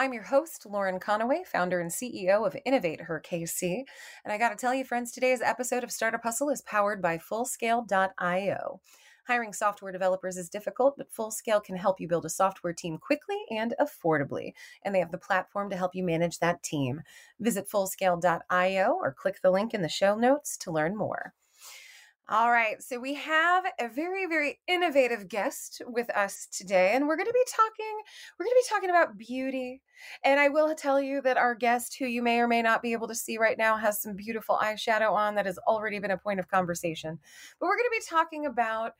I'm your host, Lauren Conaway, founder and CEO of InnovateHER KC. And I got to tell you, friends, today's episode of Startup Hustle is powered by Fullscale.io. Hiring software developers is difficult, but Fullscale can help you build a software team quickly and affordably. And they have the platform to help you manage that team. Visit Fullscale.io or click the link in the show notes to learn more. All right, so we have a very, very innovative guest with us today, and we're going to be talking. We're going to be talking about beauty, and I will tell you that our guest, who you may or may not be able to see right now, has some beautiful eyeshadow on that has already been a point of conversation. But we're going to be talking about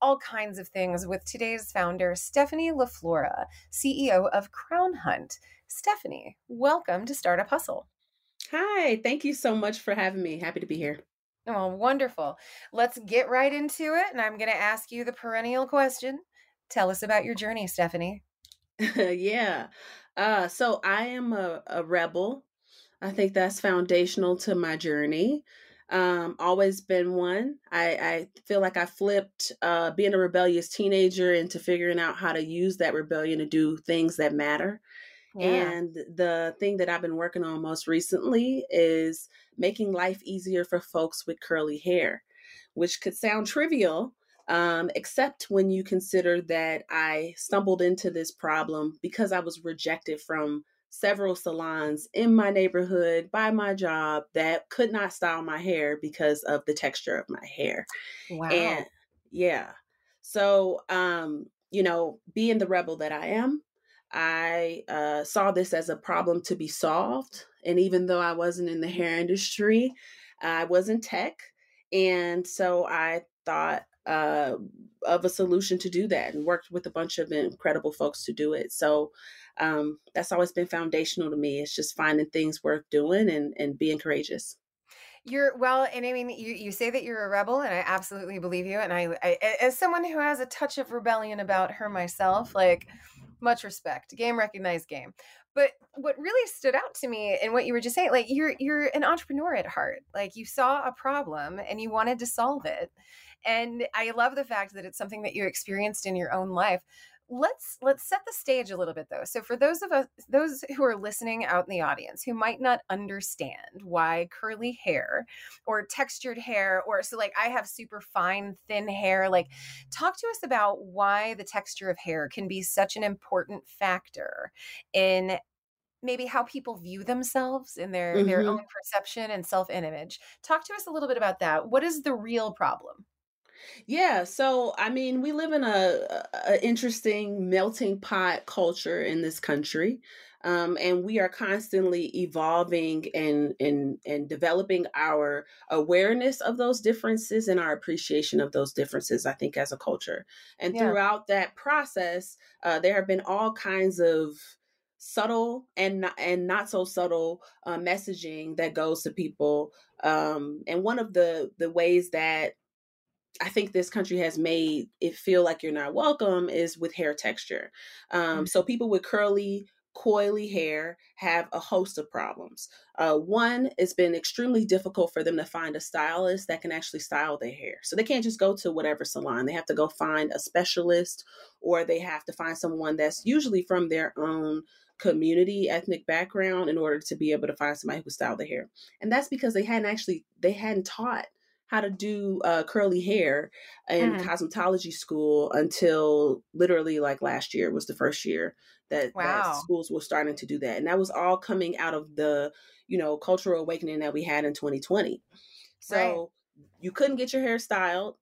all kinds of things with today's founder, Stephanie LaFlora, CEO of Crownhunt. Stephanie, welcome to Startup Hustle. Hi, thank you so much for having me. Happy to be here. Oh, wonderful. Let's get right into it. And I'm going to ask you the perennial question. Tell us about your journey, Stephanie. yeah. Uh, so I am a, a, rebel. I think that's foundational to my journey. Um, always been one. I, I feel like I flipped uh, being a rebellious teenager into figuring out how to use that rebellion to do things that matter. Yeah. And the thing that I've been working on most recently is making life easier for folks with curly hair, which could sound trivial, um, except when you consider that I stumbled into this problem because I was rejected from several salons in my neighborhood by my job that could not style my hair because of the texture of my hair. Wow. And yeah. So, um, you know, being the rebel that I am, I uh, saw this as a problem to be solved. And even though I wasn't in the hair industry, I was in tech. And so I thought uh, of a solution to do that and worked with a bunch of incredible folks to do it. So um, that's always been foundational to me. It's just finding things worth doing and, and being courageous. You're well, and I mean, you, you say that you're a rebel, and I absolutely believe you. And I, I, as someone who has a touch of rebellion about her myself, like much respect game recognized game but what really stood out to me and what you were just saying like you're you're an entrepreneur at heart like you saw a problem and you wanted to solve it. And i love the fact that it's something that you experienced in your own life let's let's set the stage a little bit though. So for those of us those who are listening out in the audience who might not understand why curly hair or textured hair or so like i have super fine thin hair like talk to us about why the texture of hair can be such an important factor in maybe how people view themselves in their mm-hmm. their own perception and self-image. Talk to us a little bit about that. What is the real problem yeah, so I mean, we live in a, a interesting melting pot culture in this country. Um, and we are constantly evolving and, and and developing our awareness of those differences and our appreciation of those differences. I think as a culture, and yeah. throughout that process, uh, there have been all kinds of subtle and not, and not so subtle uh, messaging that goes to people. Um, and one of the the ways that I think this country has made it feel like you're not welcome is with hair texture. Um, mm-hmm. So people with curly, coily hair have a host of problems. Uh, one, it's been extremely difficult for them to find a stylist that can actually style their hair. So they can't just go to whatever salon. They have to go find a specialist or they have to find someone that's usually from their own community ethnic background in order to be able to find somebody who can style their hair. And that's because they hadn't actually they hadn't taught how to do uh, curly hair in mm. cosmetology school until literally like last year was the first year that, wow. that schools were starting to do that and that was all coming out of the you know cultural awakening that we had in 2020 so right. you couldn't get your hair styled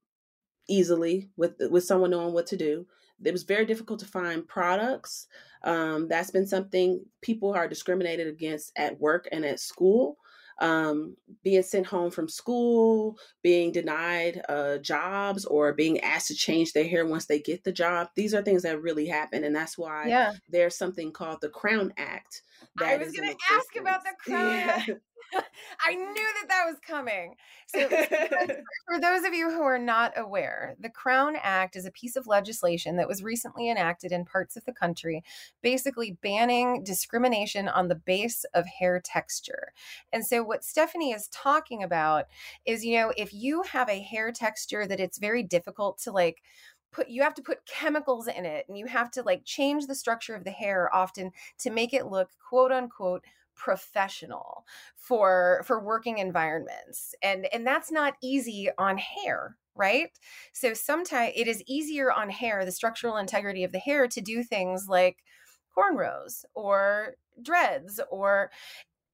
easily with with someone knowing what to do it was very difficult to find products. Um, that's been something people are discriminated against at work and at school um, being sent home from school, being denied uh, jobs, or being asked to change their hair once they get the job. These are things that really happen, and that's why yeah. there's something called the Crown Act. I was going to ask about the Crown yeah. Act. I knew that that was coming. So, for those of you who are not aware, the Crown Act is a piece of legislation that was recently enacted in parts of the country, basically banning discrimination on the base of hair texture. And so, what Stephanie is talking about is, you know, if you have a hair texture that it's very difficult to like, put you have to put chemicals in it and you have to like change the structure of the hair often to make it look quote unquote professional for for working environments and and that's not easy on hair right so sometimes it is easier on hair the structural integrity of the hair to do things like cornrows or dreads or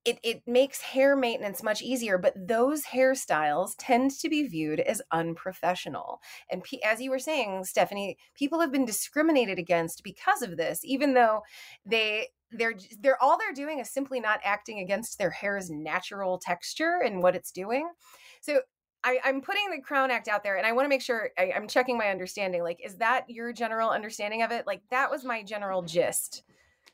it, it makes hair maintenance much easier, but those hairstyles tend to be viewed as unprofessional. And as you were saying, Stephanie, people have been discriminated against because of this, even though they they're they're all they're doing is simply not acting against their hair's natural texture and what it's doing. So I, am putting the Crown Act out there, and I want to make sure I, I'm checking my understanding. Like, is that your general understanding of it? Like, that was my general gist.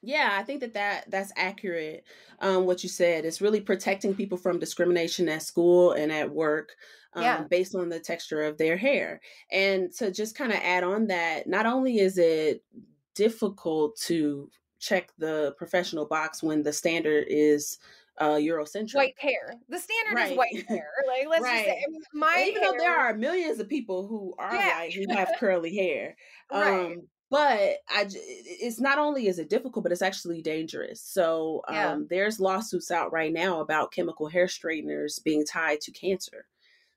Yeah, I think that, that that's accurate. Um, what you said it's really protecting people from discrimination at school and at work. Um, yeah. based on the texture of their hair. And to just kind of add on that, not only is it difficult to check the professional box when the standard is uh Eurocentric. White hair. The standard right. is white hair. Like let's right. just say my even hair, though there are millions of people who are yeah. white who have curly hair. right. Um but I it's not only is it difficult but it's actually dangerous. So um yeah. there's lawsuits out right now about chemical hair straighteners being tied to cancer.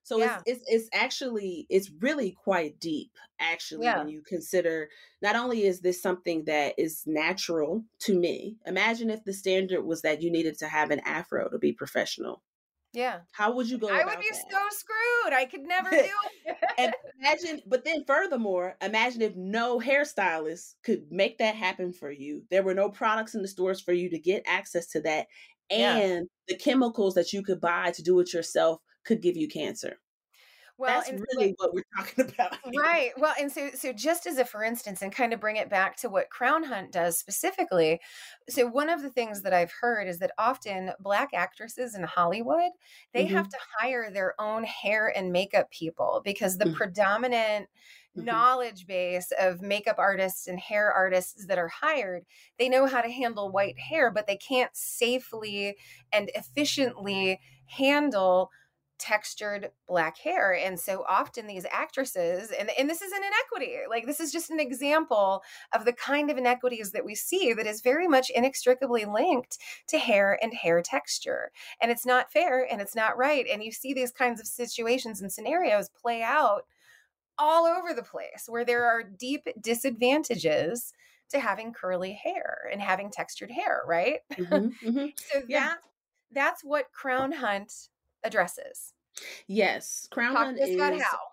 So yeah. it's, it's, it's actually it's really quite deep actually yeah. when you consider not only is this something that is natural to me. Imagine if the standard was that you needed to have an afro to be professional. Yeah. How would you go? I would be that? so screwed. I could never do it. and imagine, but then furthermore, imagine if no hairstylist could make that happen for you. There were no products in the stores for you to get access to that. And yeah. the chemicals that you could buy to do it yourself could give you cancer. Well, that's really what we're talking about. Here. Right. Well, and so so just as a for instance, and kind of bring it back to what Crownhunt does specifically. So one of the things that I've heard is that often black actresses in Hollywood, they mm-hmm. have to hire their own hair and makeup people because the mm-hmm. predominant mm-hmm. knowledge base of makeup artists and hair artists that are hired, they know how to handle white hair, but they can't safely and efficiently handle textured black hair and so often these actresses and, and this is an inequity like this is just an example of the kind of inequities that we see that is very much inextricably linked to hair and hair texture and it's not fair and it's not right and you see these kinds of situations and scenarios play out all over the place where there are deep disadvantages to having curly hair and having textured hair right mm-hmm, mm-hmm. so yeah. that that's what Crownhunt addresses. Yes, Crown Talk Hunt is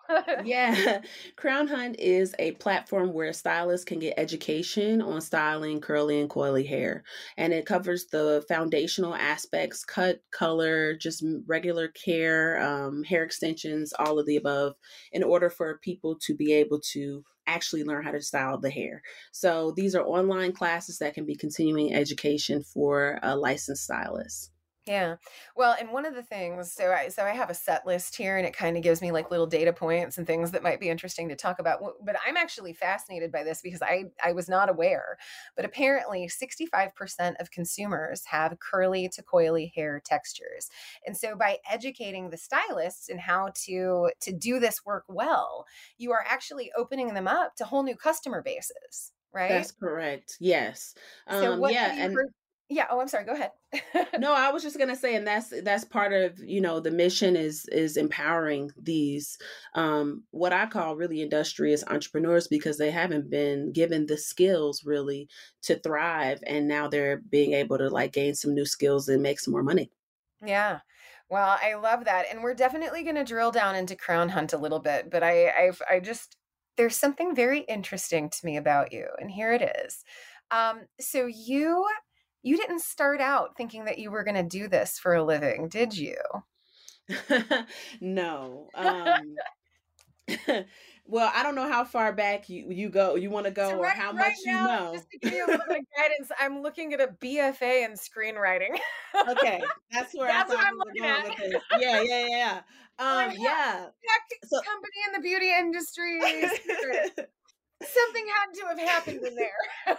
yeah. Crownhunt is a platform where stylists can get education on styling curly and coily hair, and it covers the foundational aspects: cut, color, just regular care, um, hair extensions, all of the above, in order for people to be able to actually learn how to style the hair. So these are online classes that can be continuing education for a licensed stylist. Yeah. Well, and one of the things, so I so I have a set list here and it kind of gives me like little data points and things that might be interesting to talk about. But I'm actually fascinated by this because I I was not aware. But apparently 65% of consumers have curly to coily hair textures. And so by educating the stylists and how to to do this work well, you are actually opening them up to whole new customer bases, right? That's correct. Yes. Um, so what yeah, and heard- yeah oh i'm sorry go ahead. No i was just going to say and that's that's part of you know the mission is is empowering these um what i call really industrious entrepreneurs because they haven't been given the skills really to thrive and now they're being able to like gain some new skills and make some more money. Yeah. Well i love that and we're definitely going to drill down into Crownhunt a little bit but i i i just there's something very interesting to me about you, and here it is. Um, so you you didn't start out thinking that you were going to do this for a living, did you? no. Um, well, I don't know how far back you you go. You want to go, so right, or how right much now, you know. Just to give you a little bit of guidance, I'm looking at a BFA in screenwriting. okay, that's where that's I what I'm looking at. Yeah, yeah, yeah. Um, yeah. Tech so, company in the beauty industry. Something had to have happened in there.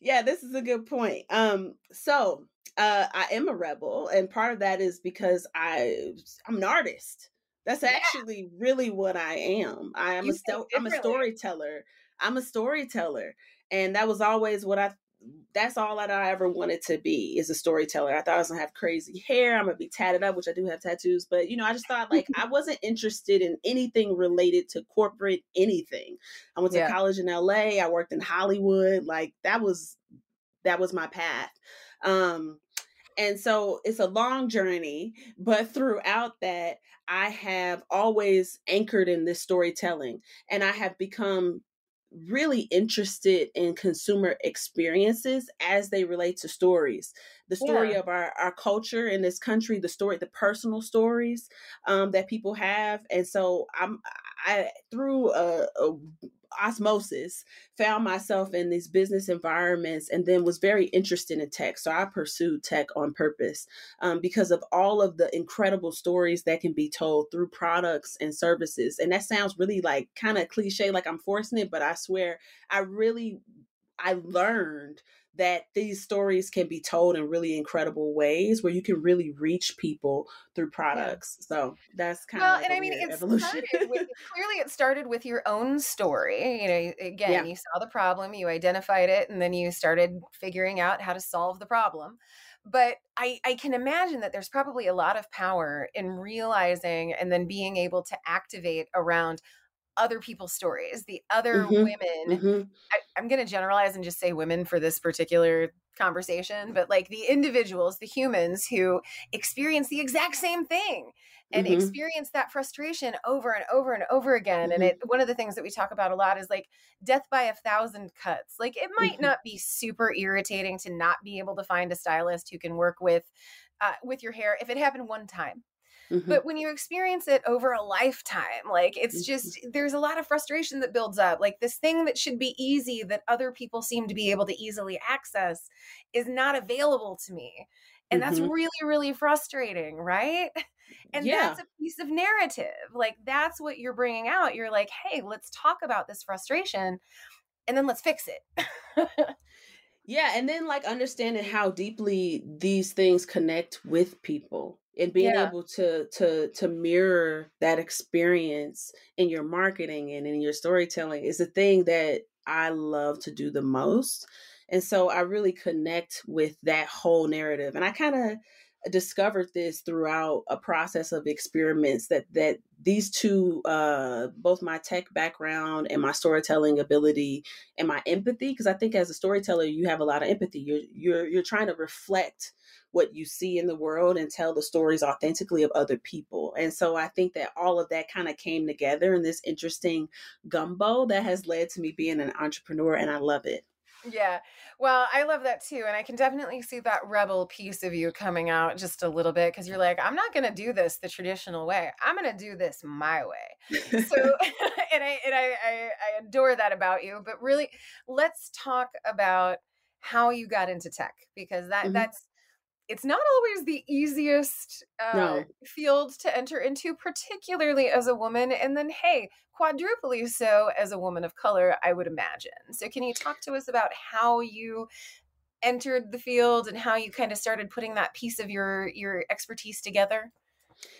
Yeah, this is a good point. Um, so uh, I am a rebel, and part of that is because I I'm an artist. That's yeah. actually really what I am. I am you a sto- I'm a storyteller. I'm a storyteller, and that was always what I. That's all that I ever wanted to be is a storyteller. I thought I was gonna have crazy hair. I'm gonna be tatted up, which I do have tattoos, but you know, I just thought like I wasn't interested in anything related to corporate anything. I went to yeah. college in LA. I worked in Hollywood. Like that was that was my path. Um, and so it's a long journey, but throughout that, I have always anchored in this storytelling and I have become really interested in consumer experiences as they relate to stories the story yeah. of our, our culture in this country the story the personal stories um, that people have and so i'm i through a, a osmosis found myself in these business environments and then was very interested in tech. So i pursued tech on purpose um, because of all of the incredible stories that can be told through products and services. And that sounds really like kind of cliche like i'm forcing it but i swear i really i learned that these stories can be told in really incredible ways where you can really reach people through products. So that's kind well, of well, and I mean, it evolution. started with, clearly it started with your own story. You know, again, yeah. you saw the problem, you identified it, and then you started figuring out how to solve the problem. But I, I can imagine that there's probably a lot of power in realizing and then being able to activate around other people's stories, the other mm-hmm. women. Mm-hmm. I, am going to generalize and just say women for this particular conversation, but like the individuals, the humans who experience the exact same thing and mm-hmm. experience that frustration over and over and over again. And mm-hmm. it one of the things that we talk about a lot is like death by a thousand cuts. Like it might mm-hmm. not be super irritating to not be able to find a stylist who can work with uh, with your hair if it happened one time Mm-hmm. But when you experience it over a lifetime, like it's mm-hmm. just, there's a lot of frustration that builds up. Like this thing that should be easy that other people seem to be able to easily access is not available to me. And mm-hmm. that's really, really frustrating, right? And yeah. that's a piece of narrative. Like that's what you're bringing out. You're like, hey, let's talk about this frustration and then let's fix it. yeah. And then like understanding how deeply these things connect with people and being yeah. able to to to mirror that experience in your marketing and in your storytelling is the thing that I love to do the most. And so I really connect with that whole narrative. And I kind of discovered this throughout a process of experiments that that these two uh both my tech background and my storytelling ability and my empathy because I think as a storyteller you have a lot of empathy you're you're you're trying to reflect what you see in the world and tell the stories authentically of other people. And so I think that all of that kind of came together in this interesting gumbo that has led to me being an entrepreneur, and I love it. Yeah. Well, I love that too. And I can definitely see that rebel piece of you coming out just a little bit because you're like, I'm not going to do this the traditional way. I'm going to do this my way. So, and, I, and I, I, I adore that about you. But really, let's talk about how you got into tech because that mm-hmm. that's it's not always the easiest uh, no. field to enter into, particularly as a woman. And then, hey, quadruply so as a woman of color, I would imagine. So, can you talk to us about how you entered the field and how you kind of started putting that piece of your your expertise together?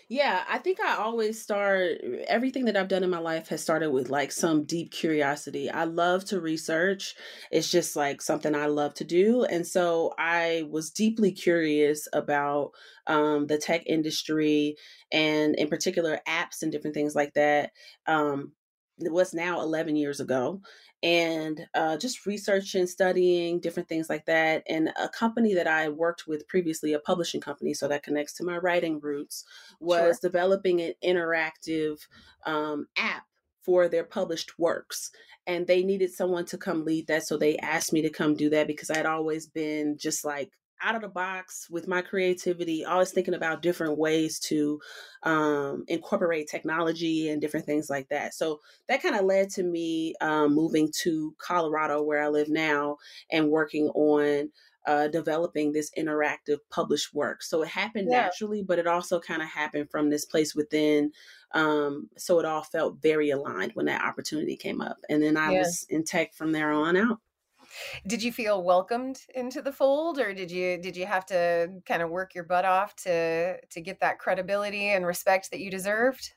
Yeah, I think I always start everything that I've done in my life has started with like some deep curiosity. I love to research. It's just like something I love to do. And so I was deeply curious about um, the tech industry and in particular apps and different things like that. Um, was now 11 years ago and uh, just researching, studying different things like that. And a company that I worked with previously, a publishing company, so that connects to my writing roots, was sure. developing an interactive um, app for their published works and they needed someone to come lead that so they asked me to come do that because i had always been just like out of the box with my creativity, always thinking about different ways to um, incorporate technology and different things like that. So that kind of led to me um, moving to Colorado, where I live now, and working on uh, developing this interactive published work. So it happened yeah. naturally, but it also kind of happened from this place within. Um, so it all felt very aligned when that opportunity came up. And then I yeah. was in tech from there on out did you feel welcomed into the fold or did you did you have to kind of work your butt off to to get that credibility and respect that you deserved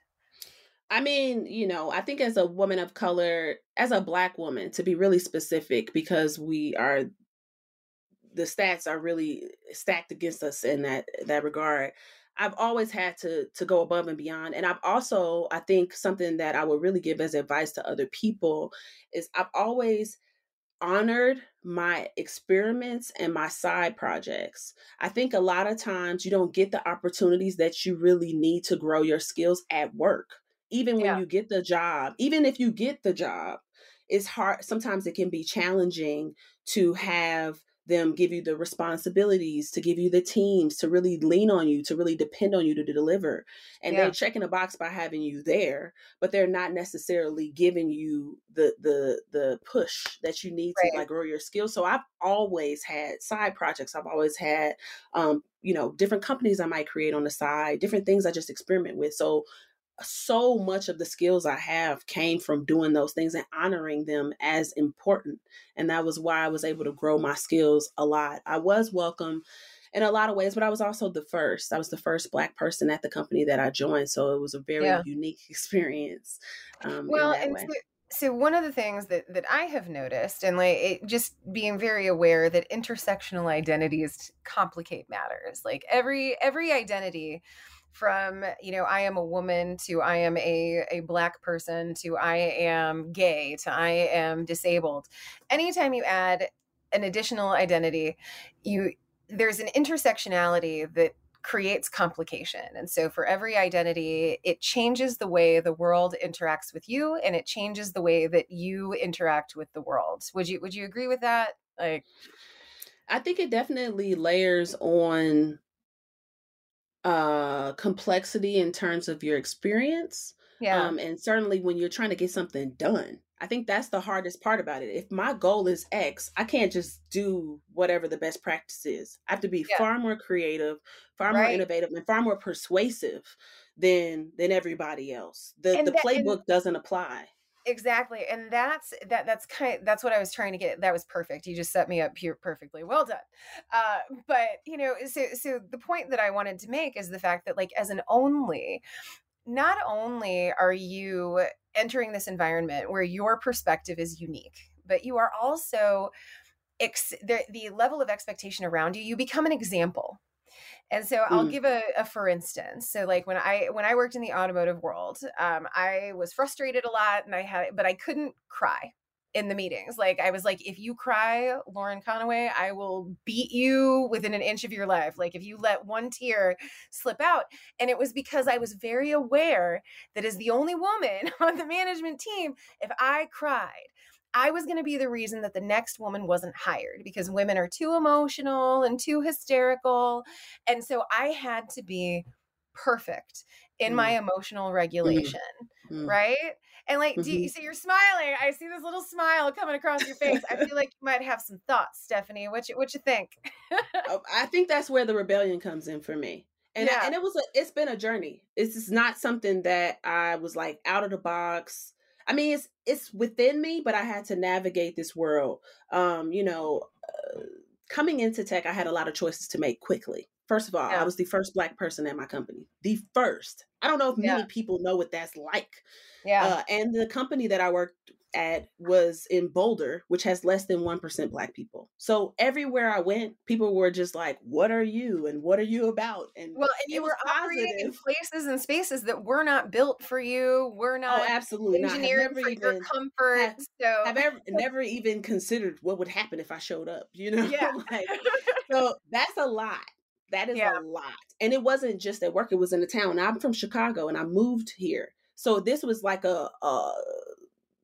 I mean, you know, I think as a woman of color, as a black woman, to be really specific, because we are the stats are really stacked against us in that that regard. I've always had to to go above and beyond. And I've also, I think something that I would really give as advice to other people is I've always honored my experiments and my side projects. I think a lot of times you don't get the opportunities that you really need to grow your skills at work. Even when yeah. you get the job, even if you get the job, it's hard. Sometimes it can be challenging to have them give you the responsibilities, to give you the teams, to really lean on you, to really depend on you to deliver. And yeah. they're checking a box by having you there, but they're not necessarily giving you the the the push that you need right. to like grow your skills. So I've always had side projects. I've always had um, you know, different companies I might create on the side, different things I just experiment with. So so much of the skills I have came from doing those things and honoring them as important. And that was why I was able to grow my skills a lot. I was welcome in a lot of ways, but I was also the first. I was the first Black person at the company that I joined. So it was a very yeah. unique experience. Um, well, and so, so, one of the things that, that I have noticed, and like it, just being very aware that intersectional identities complicate matters. Like every every identity from you know i am a woman to i am a, a black person to i am gay to i am disabled. Anytime you add an additional identity you there's an intersectionality that creates complication. And so for every identity it changes the way the world interacts with you and it changes the way that you interact with the world. Would you would you agree with that? Like i think it definitely layers on uh complexity in terms of your experience yeah. um and certainly when you're trying to get something done. I think that's the hardest part about it. If my goal is x i can't just do whatever the best practice is. I have to be yeah. far more creative far right. more innovative and far more persuasive than than everybody else. The and the that, playbook doesn't apply exactly and that's that that's kind of, that's what i was trying to get that was perfect you just set me up here perfectly well done uh, but you know so so the point that i wanted to make is the fact that like as an only not only are you entering this environment where your perspective is unique but you are also ex- the, the level of expectation around you you become an example and so I'll mm. give a, a, for instance. So like when I when I worked in the automotive world, um, I was frustrated a lot, and I had but I couldn't cry in the meetings. Like I was like, if you cry, Lauren Conaway, I will beat you within an inch of your life. Like if you let one tear slip out. And it was because I was very aware that as the only woman on the management team, if I cried, I was going to be the reason that the next woman wasn't hired because women are too emotional and too hysterical. And so I had to be perfect in mm. my emotional mm. regulation, mm. right? And like, mm-hmm. you, so you're smiling. I see this little smile coming across your face. I feel like you might have some thoughts, Stephanie. What you what you think? oh, I think that's where the rebellion comes in for me. And yeah. I, and it was a it's been a journey. It's just not something that I was like out of the box I mean, it's it's within me, but I had to navigate this world. Um, you know, uh, coming into tech, I had a lot of choices to make quickly. First of all, yeah. I was the first black person at my company. The first. I don't know if many yeah. people know what that's like. Yeah. Uh, and the company that I worked at was in Boulder, which has less than 1% black people. So everywhere I went, people were just like, what are you? And what are you about? And well, and you were operating in places and spaces that were not built for you. We're oh, not oh, absolutely engineered for even, your comfort. Have, so have ever, never even considered what would happen if I showed up, you know? Yeah. like, so that's a lot. That is yeah. a lot. And it wasn't just at work, it was in the town. I'm from Chicago and I moved here. So this was like a, a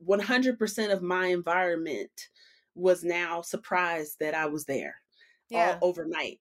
100% of my environment was now surprised that I was there Yeah. all overnight.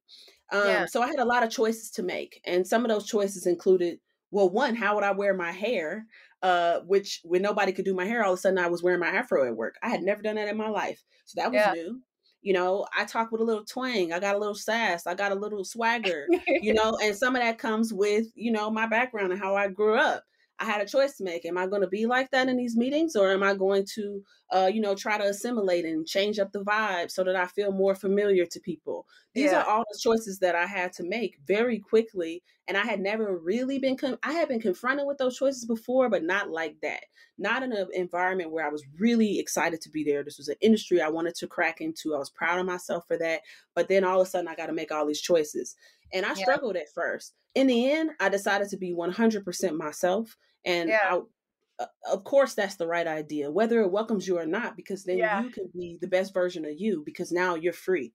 Um, Yeah. So I had a lot of choices to make. And some of those choices included well, one, how would I wear my hair? Uh, which when nobody could do my hair, all of a sudden I was wearing my afro at work. I had never done that in my life. So that was Yeah. new. You know, I talk with a little twang. I got a little sass. I got a little swagger you know, and some of that comes with, you know, my background and how I grew up. I had a choice to make. Am I going to be like that in these meetings or am I going to, uh, you know, try to assimilate and change up the vibe so that I feel more familiar to people? These Yeah. are all the choices that I had to make very quickly. And I had never really been, con- I had been confronted with those choices before, but not like that. Not in an environment where I was really excited to be there. This was an industry I wanted to crack into. I was proud of myself for that. But then all of a sudden, I got to make all these choices. And I Yeah. struggled at first. In the end, I decided to be 100% myself. And Yeah. I, uh, of course, that's the right idea, whether it welcomes you or not, because then Yeah. you can be the best version of you because now you're free.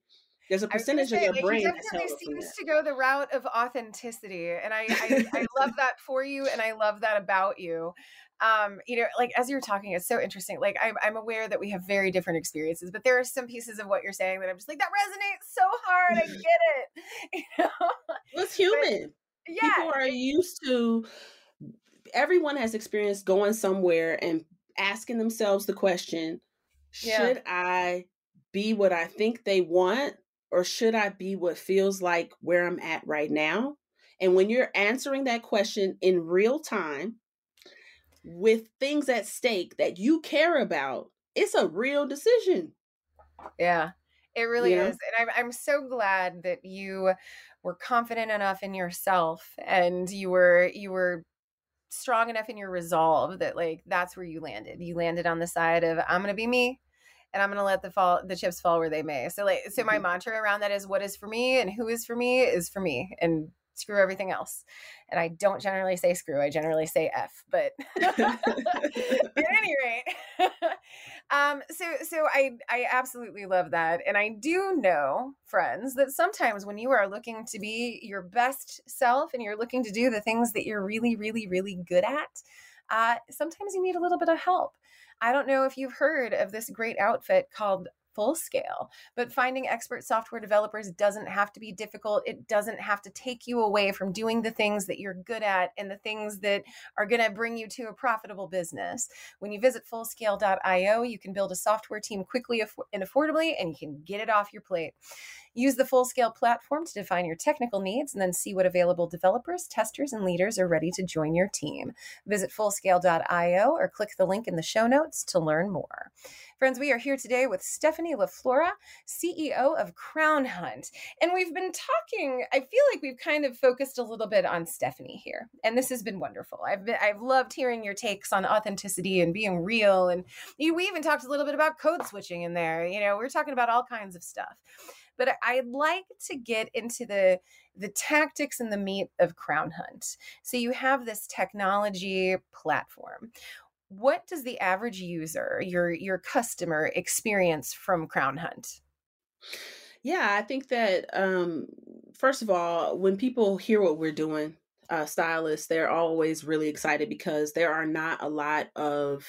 There's a percentage of say, your brain definitely seems to go the route of authenticity, and I, I, I love that for you, and I love that about you. Um, you know, like as you're talking, it's so interesting. Like I'm, I'm aware that we have very different experiences, but there are some pieces of what you're saying that I'm just like that resonates so hard. I get it. You know? It's human. Yeah. People are used to, everyone has experienced going somewhere and asking themselves the question Yeah. should I be what I think they want or should I be what feels like where I'm at right now? And when you're answering that question in real time with things at stake that you care about, it's a real decision. Yeah, it really Yeah. is. And I'm, I'm so glad that you were confident enough in yourself and you were, you were strong enough in your resolve that like that's where you landed. You landed on the side of I'm going to be me and I'm going to let the fall the chips fall where they may. So like so my Mhm. mantra around that is what is for me and who is for me is for me and screw everything else. And I don't generally say screw, I generally say F, but at any rate um so so i i absolutely love that and i do know friends that sometimes when you are looking to be your best self and you're looking to do the things that you're really really really good at uh sometimes you need a little bit of help i don't know if you've heard of this great outfit called full scale but finding expert software developers doesn't have to be difficult it doesn't have to take you away from doing the things that you're good at and the things that are going to bring you to a profitable business when you visit fullscale.io, you can build a software team quickly and affordably, and you can get it off your plate. Use the Fullscale platform to define your technical needs and then see what available developers, testers, and leaders are ready to join your team. Visit fullscale.io or click the link in the show notes to learn more. Friends, we are here today with Stephanie LaFlora, CEO of Crownhunt. And we've been talking, I feel like we've kind of focused a little bit on Stephanie here. And this has been wonderful. I've been I've loved hearing your takes on authenticity and being real. And you, we even talked a little bit about code switching in there. You know, we're talking about all kinds of stuff. But I'd like to get into the the tactics and the meat of Crownhunt. So you have this technology platform. What does the average user, your your customer, experience from Crownhunt? Yeah, I think that um, first of all, when people hear what we're doing, uh, stylists, they're always really excited because there are not a lot of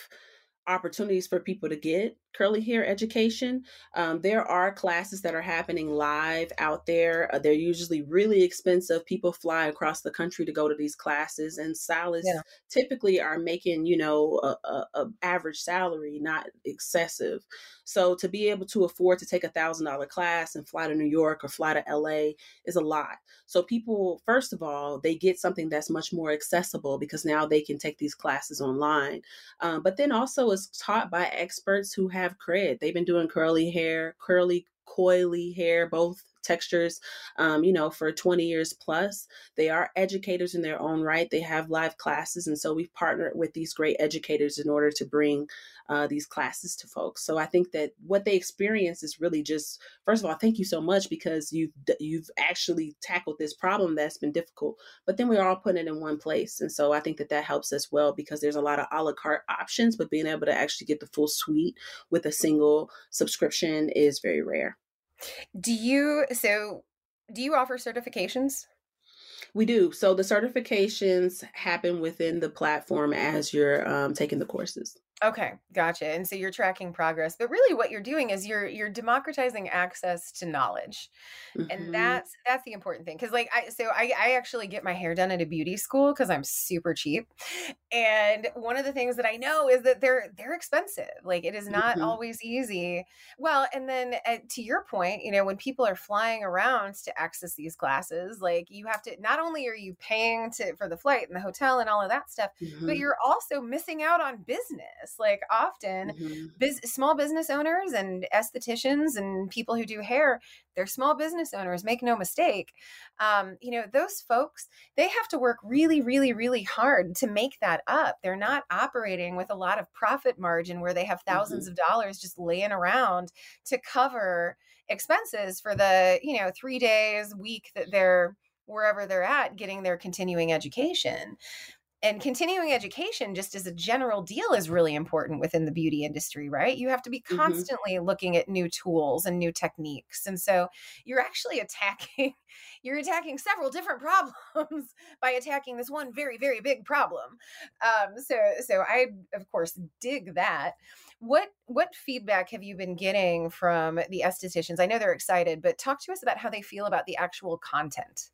opportunities for people to get curly hair education. Um, there are classes that are happening live out there. Uh, they're usually really expensive. People fly across the country to go to these classes, and stylists Yeah. typically are making, you know, a, a, a average salary, not excessive. So to be able to afford to take a thousand dollar class and fly to New York or fly to LA is a lot. So people, first of all, they get something that's much more accessible because now they can take these classes online. Um, but then also it's taught by experts who have cred. They've been doing curly hair, curly, coily hair, both textures, um, you know, for 20 years plus. They are educators in their own right. They have live classes. And so we've partnered with these great educators in order to bring uh, these classes to folks. So I think that what they experience is really just, first of all, thank you so much because you've you've actually tackled this problem that's been difficult. But then we're all putting it in one place, and so I think that that helps as well because there's a lot of a la carte options, but being able to actually get the full suite with a single subscription is very rare. Do you so do you offer certifications? We do. So the certifications happen within the platform as you're um, taking the courses. Okay, gotcha. And so you're tracking progress, but really what you're doing is you're you're democratizing access to knowledge. And hmm that's that's the important thing cuz like I so I I actually get my hair done at a beauty school cuz I'm super cheap. And one of the things that I know is that they're they're expensive. Like it is not hmm always easy. Well, and then uh, to your point, you know, when people are flying around to access these classes, like you have to not only are you paying to for the flight and the hotel and all of that stuff, but hmm you're also missing out on business. Like often, hmm biz- small business owners and estheticians and people who do hair, they're small business owners. Make no mistake. Um, you know, those folks they have to work really, really, really hard to make that up. They're not operating with a lot of profit margin where they have hmm thousands of dollars just laying around to cover expenses for the you know three days week that they're wherever they're at getting their continuing education and continuing education just as a general deal is really important within the beauty industry right? You have to be hmm constantly looking at new tools and new techniques and so you're actually attacking you're attacking several different problems by attacking this one very very big problem. Um, so so i of course dig that. What what feedback have you been getting from the estheticians? I know they're excited but talk to us about how they feel about the actual content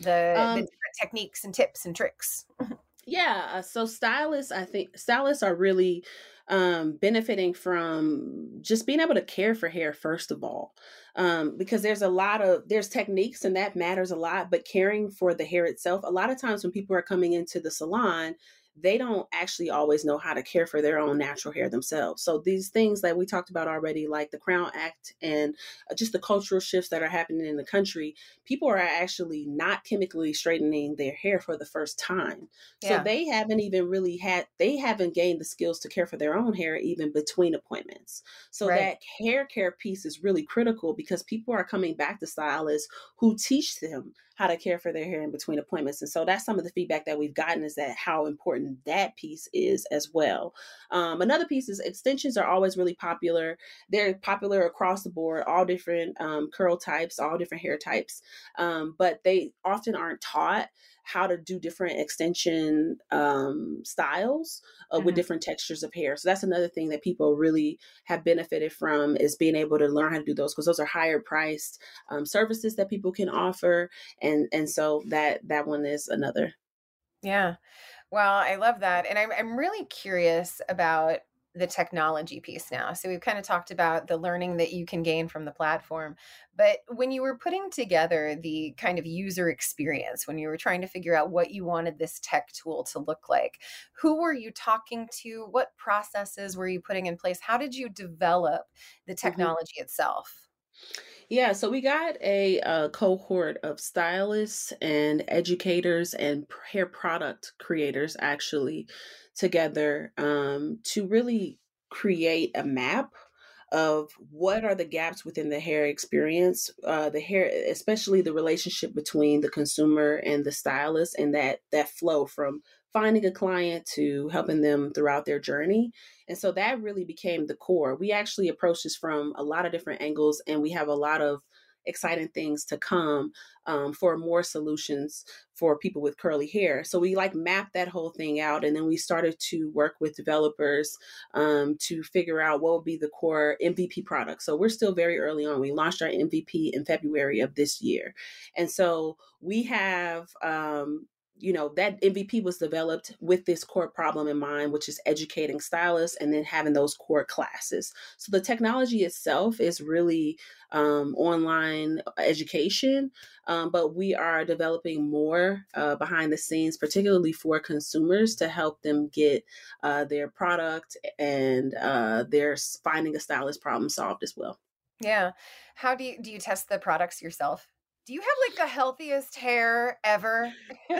the the Um, different techniques and tips and tricks Yeah, uh, so stylists, I think stylists are really um, benefiting from just being able to care for hair first of all, um, because there's a lot of there's techniques and that matters a lot, but caring for the hair itself. A lot of times when people are coming into the salon, they don't actually always know how to care for their own natural hair themselves. So these things that we talked about already, like the Crown Act and uh, just the cultural shifts that are happening in the country, people are actually not chemically straightening their hair for the first time so they haven't even really had they haven't gained the skills to care for their own hair even between appointments. So right that hair care piece is really critical because people are coming back to stylists who teach them how to care for their hair in between appointments. And so that's some of the feedback that we've gotten is that how important that piece is as well. Um, another piece is extensions are always really popular. They're popular across the board, all different um, curl types, all different hair types, um, but they often aren't taught how to do different extension um, styles uh, with Mhm. different textures of hair. So that's another thing that people really have benefited from is being able to learn how to do those because those are higher priced um, services that people can offer, and and so that that one is another. Yeah. Well, I love that. And I'm I'm really curious about the technology piece now. So we've kind of talked about the learning that you can gain from the platform. But when you were putting together the kind of user experience, when you were trying to figure out what you wanted this tech tool to look like, who were you talking to? What processes were you putting in place? How did you develop the Mhm. technology itself? Yeah, so we got a, uh cohort of stylists and educators and hair product creators actually together um, to really create a map of what are the gaps within the hair experience, uh, the hair, especially the relationship between the consumer and the stylist, and that that flow from finding a client to helping them throughout their journey. And so that really became the core. We actually approached this from a lot of different angles, and we have a lot of exciting things to come um, for more solutions for people with curly hair. So we like mapped that whole thing out, and then we started to work with developers um, to figure out what would be the core MVP product. So we're still very early on. We launched our MVP in February of this year, and so we have um, you know that mvp was developed with this core problem in mind which is educating stylists and then having those core classes so the technology itself is really um, online education um, but we are developing more uh, behind the scenes particularly for consumers to help them get uh, their product and uh, their finding a stylist problem solved as well Yeah. How do you do you test the products yourself? Do you have like the healthiest hair ever? you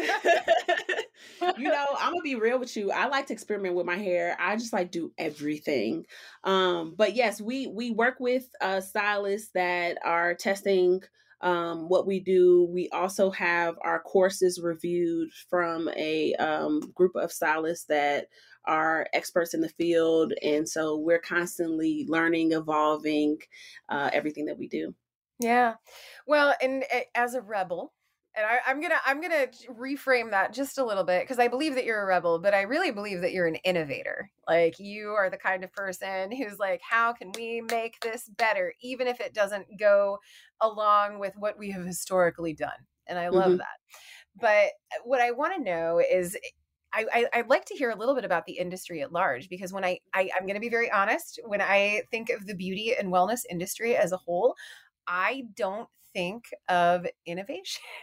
know, I'm gonna be real with you. I like to experiment with my hair. I just like do everything. Um, but yes, we we work with uh, stylists that are testing um, what we do. We also have our courses reviewed from a um, group of stylists that are experts in the field, and so we're constantly learning, evolving uh, everything that we do. Yeah. Well, and a- as a rebel, and I, am gonna I'm gonna reframe that just a little bit because I believe that you're a rebel, but I really believe that you're an innovator. Like you are the kind of person who's like, how can we make this better, even if it doesn't go along with what we have historically done? And I love mm-hmm. that. But uh, what I want to know is I, I, would like to hear a little bit about the industry at large because when I, I I'm going to be very honest, when I think of the beauty and wellness industry as a whole, I don't think of innovation.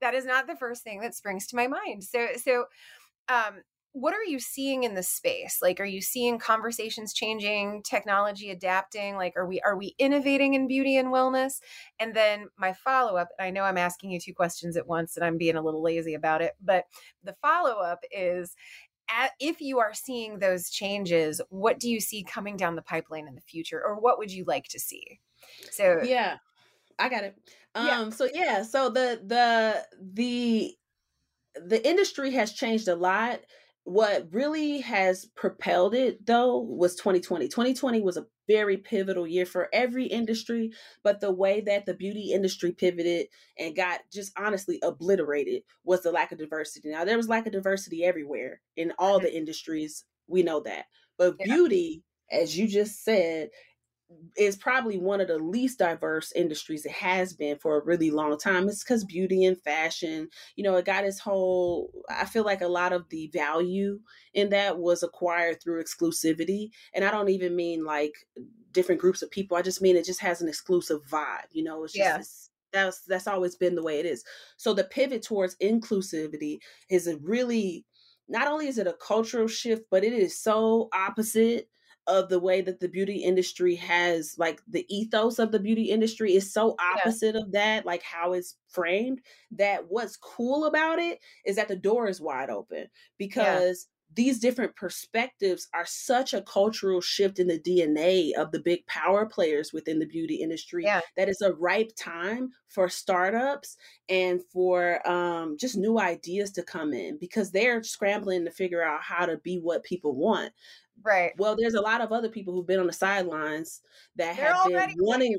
that is not the first thing that springs to my mind. So so um what are you seeing in the space? Like are you seeing conversations changing technology adapting? Like are we are we innovating in beauty and wellness? And then my follow up and i know i'm asking you two questions at once and i'm being a little lazy about it but the follow up is at, if you are seeing those changes what do you see coming down the pipeline in the future? Or what would you like to see so yeah i got it. Um yeah. so yeah so the the the the industry has changed a lot. What really has propelled it though was 2020 2020 was a very pivotal year for every industry but the way that the beauty industry pivoted and got just honestly obliterated was the lack of diversity. Now there was lack of diversity everywhere in all the industries we know that but yeah. beauty as you just said is probably one of the least diverse industries it has been for a really long time. It's because beauty and fashion, you know, it got its whole. I feel like a lot of the value in that was acquired through exclusivity, and I don't even mean like different groups of people. I just mean it just has an exclusive vibe. You know, it's just. Yeah. It's, that's that's always been the way it is. So the pivot towards inclusivity is a really not only is it a cultural shift, but it is so opposite of the way that the beauty industry has like the ethos of the beauty industry is so opposite yeah. of that like how it's framed that what's cool about it is that the door is wide open because these different perspectives are such a cultural shift in the DNA of the big power players within the beauty industry yeah. that it's a ripe time for startups and for um, just new ideas to come in because they're scrambling to figure out how to be what people want. Right. Well, there's a lot of other people who've been on the sidelines that They're have been wanting.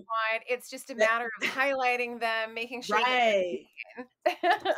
It's just a matter of highlighting them, making sure. Right.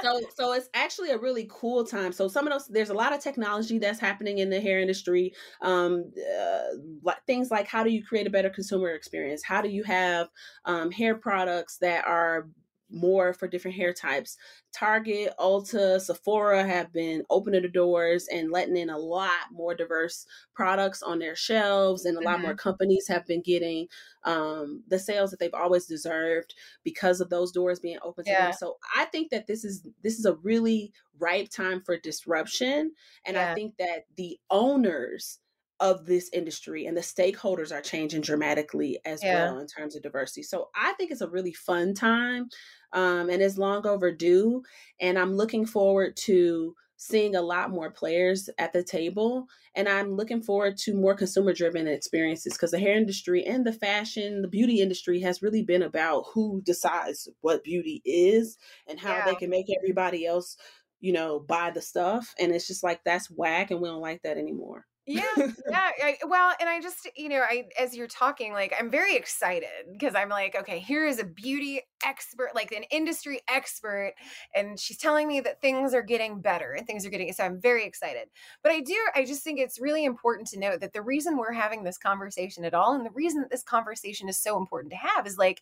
so, so it's actually a really cool time. So, some of those, there's a lot of technology that's happening in the hair industry. Um, uh, things like how do you create a better consumer experience? How do you have um, hair products that are more for different hair types. Target, Ulta, Sephora have been opening the doors and letting in a lot more diverse products on their shelves, and a mm-hmm. lot more mm-hmm. companies have been getting um, the sales that they've always deserved because of those doors being open to yeah. them. So I think that this is this is a really ripe time for disruption, and yeah. I think that the owners of this industry and the stakeholders are changing dramatically as yeah. well in terms of diversity. So I think it's a really fun time um, and it's long overdue. And I'm looking forward to seeing a lot more players at the table. And I'm looking forward to more consumer driven experiences because the hair industry and the fashion, the beauty industry has really been about who decides what beauty is and how yeah. they can make everybody else, you know, buy the stuff. And it's just like, that's whack. And we don't like that anymore yeah yeah I, well and i just you know i as you're talking like i'm very excited because i'm like okay here is a beauty expert like an industry expert and she's telling me that things are getting better and things are getting so i'm very excited. But i do i just think it's really important to note that the reason we're having this conversation at all and the reason that this conversation is so important to have is like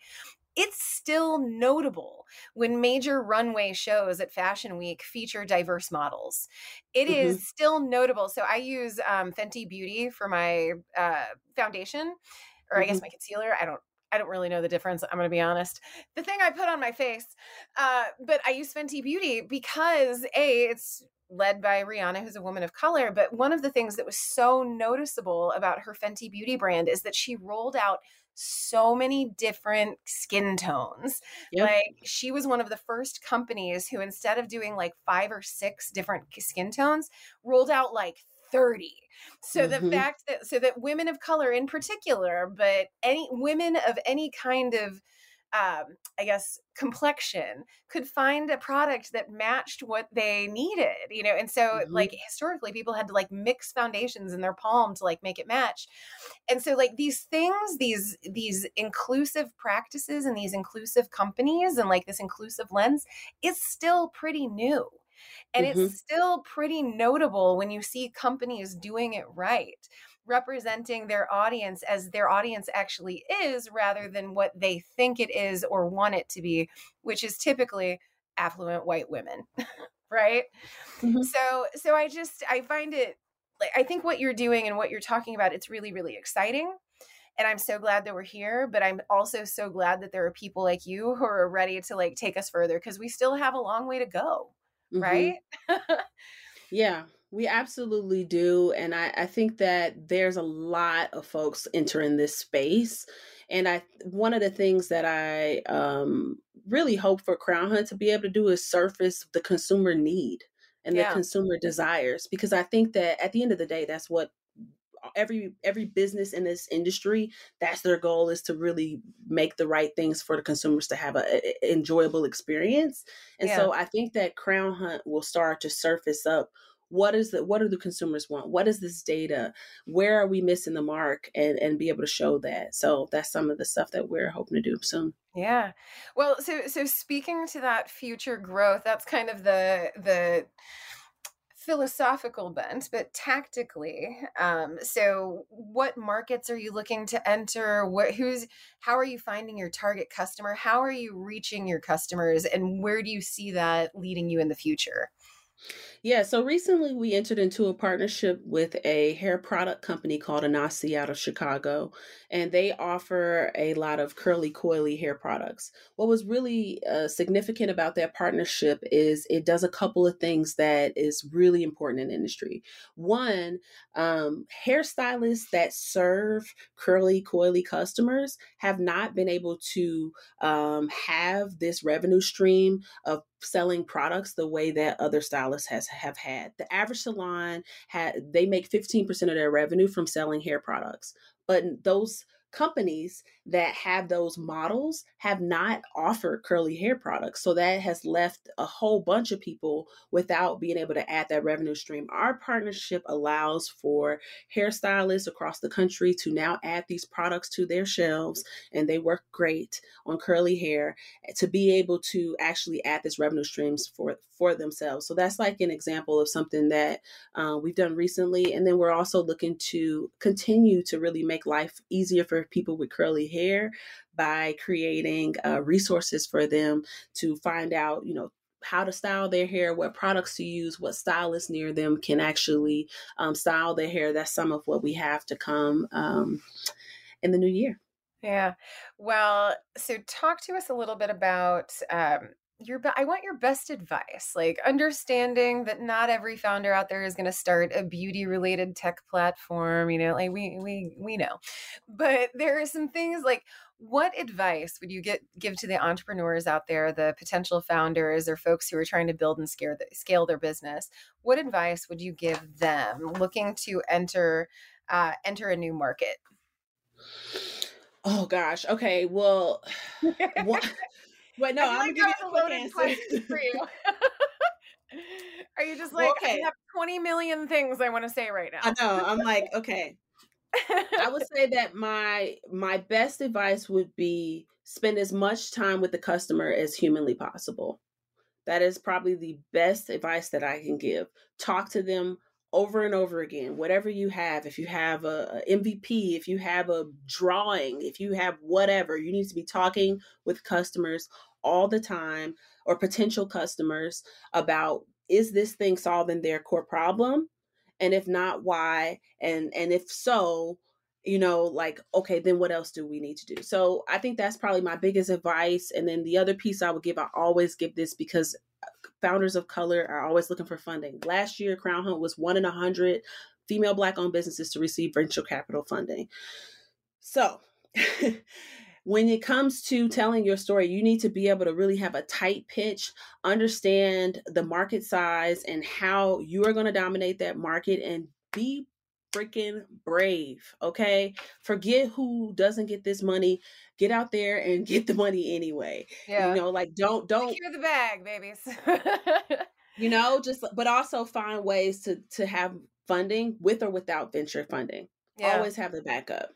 it's still notable when major runway shows at Fashion Week feature diverse models. It mm-hmm. is still notable. So I use um, Fenty Beauty for my uh, foundation, or mm-hmm. I guess mm-hmm. my concealer. I don't. I don't really know the difference. I'm going to be honest. The thing I put on my face, uh, but I use Fenty Beauty because a it's led by Rihanna, who's a woman of color. But one of the things that was so noticeable about her Fenty Beauty brand is that she rolled out so many different skin tones. Yep. Like she was one of the first companies who instead of doing like five or six different skin tones, rolled out like 30. So mm-hmm. the fact that so that women of color in particular, but any women of any kind of um, I guess, complexion could find a product that matched what they needed, you know? And so, mm-hmm. like, historically, people had to like mix foundations in their palm to like make it match. And so, like, these things, these, these inclusive practices and these inclusive companies and like this inclusive lens is still pretty new. And mm-hmm. it's still pretty notable when you see companies doing it right representing their audience as their audience actually is rather than what they think it is or want it to be, which is typically affluent white women. right? Mm-hmm. So so I just I find it like I think what you're doing and what you're talking about it's really really exciting. And I'm so glad that we're here, but I'm also so glad that there are people like you who are ready to like take us further because we still have a long way to go, mm-hmm. right? yeah, we absolutely do. And I, I think that there's a lot of folks entering this space. And I one of the things that I um, really hope for Crownhunt to be able to do is surface the consumer need and yeah. the consumer desires because I think that at the end of the day that's what every every business in this industry that's their goal is to really make the right things for the consumers to have a, a enjoyable experience and yeah. so i think that Crownhunt will start to surface up what is the what do the consumers want? What is this data? Where are we missing the mark? And and be able to show that. So that's some of the stuff that we're hoping to do soon. Yeah. Well so so speaking to that future growth that's kind of the the philosophical bent but tactically um so what markets are you looking to enter? What who's how are you finding your target customer? How are you reaching your customers? And where do you see that leading you in the future yeah, so recently we entered into a partnership with a hair product company called Anasi out of Chicago, and they offer a lot of curly, coily hair products. What was really uh, significant about that partnership is it does a couple of things that is really important in industry. One, um, hairstylists that serve curly, coily customers have not been able to um, have this revenue stream of selling products the way that other stylists has have had. The average salon had they make 15% of their revenue from selling hair products. But those companies that have those models have not offered curly hair products. So that has left a whole bunch of people without being able to add that revenue stream. Our partnership allows for hairstylists across the country to now add these products to their shelves, and they work great on curly hair to be able to actually add this revenue streams for for themselves. So that's like an example of something that uh, we've done recently, and then we're also looking to continue to really make life easier for people with curly hair by creating uh, resources for them to find out, you know, how to style their hair, what products to use, what stylists near them can actually um, style their hair. That's some of what we have to come um, in the new year. Yeah. Well, so talk to us a little bit about um, your I want your best advice. Like understanding that not every founder out there is going to start a beauty related tech platform, you know, like we we we know. But there are some things like what advice would you get give to the entrepreneurs out there, the potential founders or folks who are trying to build and scale the, scale their business? What advice would you give them looking to enter uh, enter a new market? Oh gosh. Okay. Well, what, Wait, no, I'm gonna give loaded question for you. Are you just like well, okay. I have 20 million things I want to say right now? I know. I'm like, okay. I would say that my my best advice would be spend as much time with the customer as humanly possible. That is probably the best advice that I can give. Talk to them over and over again. Whatever you have, if you have a, MVP, if you have a drawing, if you have whatever, you need to be talking with customers all the time or potential customers about is this thing solving their core problem? And if not why? And and if so you know like okay then what else do we need to do? So i think that's probably my biggest advice. And then the other piece i would give i always give this because founders of color are always looking for funding. Last year Crownhunt was one in a hundred female black owned businesses to receive venture capital funding. So when it comes to telling your story, you need to be able to really have a tight pitch, understand the market size and how you are going to dominate that market and be freaking brave. Okay. Forget who doesn't get this money. Get out there and get the money anyway. Yeah. You know, like don't don't secure the bag, babies. you know, just but also find ways to to have funding with or without venture funding. Yeah. Always have the backup.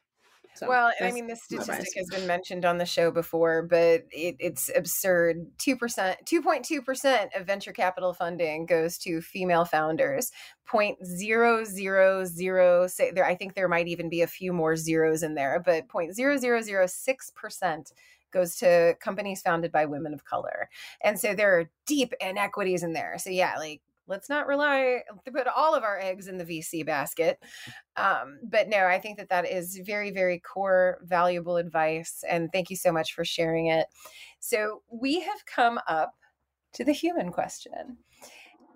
So well, and I mean, this statistic has been mentioned on the show before, but it, it's absurd. 2%, 2.2% of venture capital funding goes to female founders. 0.000, say there, I think there might even be a few more zeros in there, but 0.0006% goes to companies founded by women of color. And so there are deep inequities in there. So yeah, like let's not rely to put all of our eggs in the VC basket. Um, but no, I think that that is very, very core, valuable advice. And thank you so much for sharing it. So we have come up to the human question.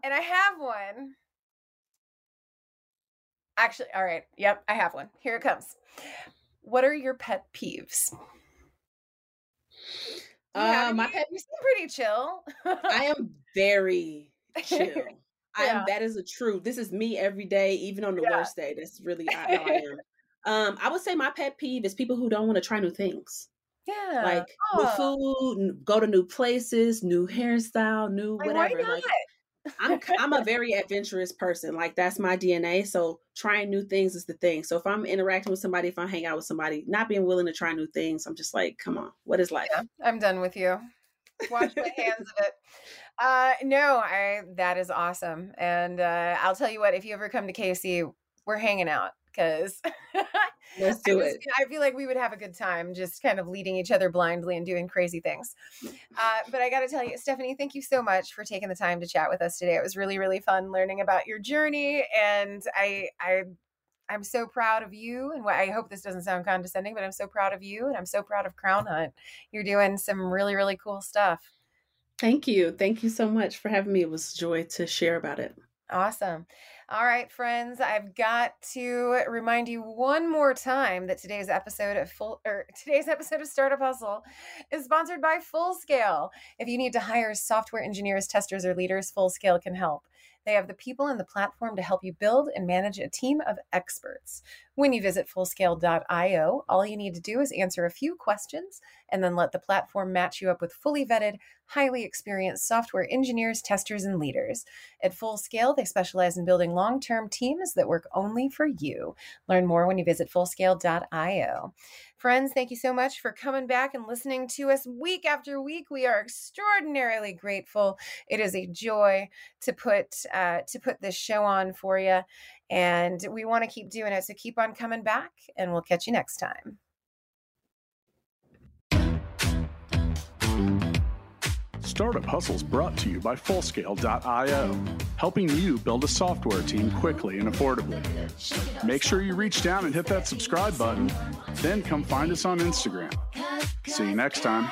And I have one. Actually, all right. Yep, I have one. Here it comes. What are your pet peeves? Uh, my pet you seem pretty chill. I am very chill. I am that is a true. This is me every day, even on the yeah. worst day. That's really how I am. um, I would say my pet peeve is people who don't want to try new things. Yeah. Like oh. new food, go to new places, new hairstyle, new whatever. Like, I'm I'm a very adventurous person. Like that's my DNA. So trying new things is the thing. So if I'm interacting with somebody, if I hang out with somebody, not being willing to try new things, I'm just like, come on, what is life? Yeah, I'm done with you. Wash my hands of it. Uh, no, I that is awesome, and uh, I'll tell you what. If you ever come to KC, we're hanging out because let's do I it. I feel like we would have a good time, just kind of leading each other blindly and doing crazy things. Uh, but I got to tell you, Stephanie, thank you so much for taking the time to chat with us today. It was really, really fun learning about your journey, and I, I I'm so proud of you. And I hope this doesn't sound condescending, but I'm so proud of you and I'm so proud of Crownhunt. You're doing some really, really cool stuff. Thank you. Thank you so much for having me. It was joy to share about it. Awesome. All right, friends, I've got to remind you one more time that today's episode of full or today's episode of Startup Hustle is sponsored by Fullscale. If you need to hire software engineers, testers, or leaders, Fullscale can help. They have the people and the platform to help you build and manage a team of experts. When you visit fullscale.io, all you need to do is answer a few questions and then let the platform match you up with fully vetted, highly experienced software engineers, testers, and leaders. At Fullscale, they specialize in building long term teams that work only for you. Learn more when you visit fullscale.io. Friends, thank you so much for coming back and listening to us week after week. We are extraordinarily grateful. It is a joy to put uh, to put this show on for you, and we want to keep doing it. So keep on coming back, and we'll catch you next time. Startup Hustles brought to you by Fullscale.io, helping you build a software team quickly and affordably. Make sure you reach down and hit that subscribe button, then come find us on Instagram. See you next time.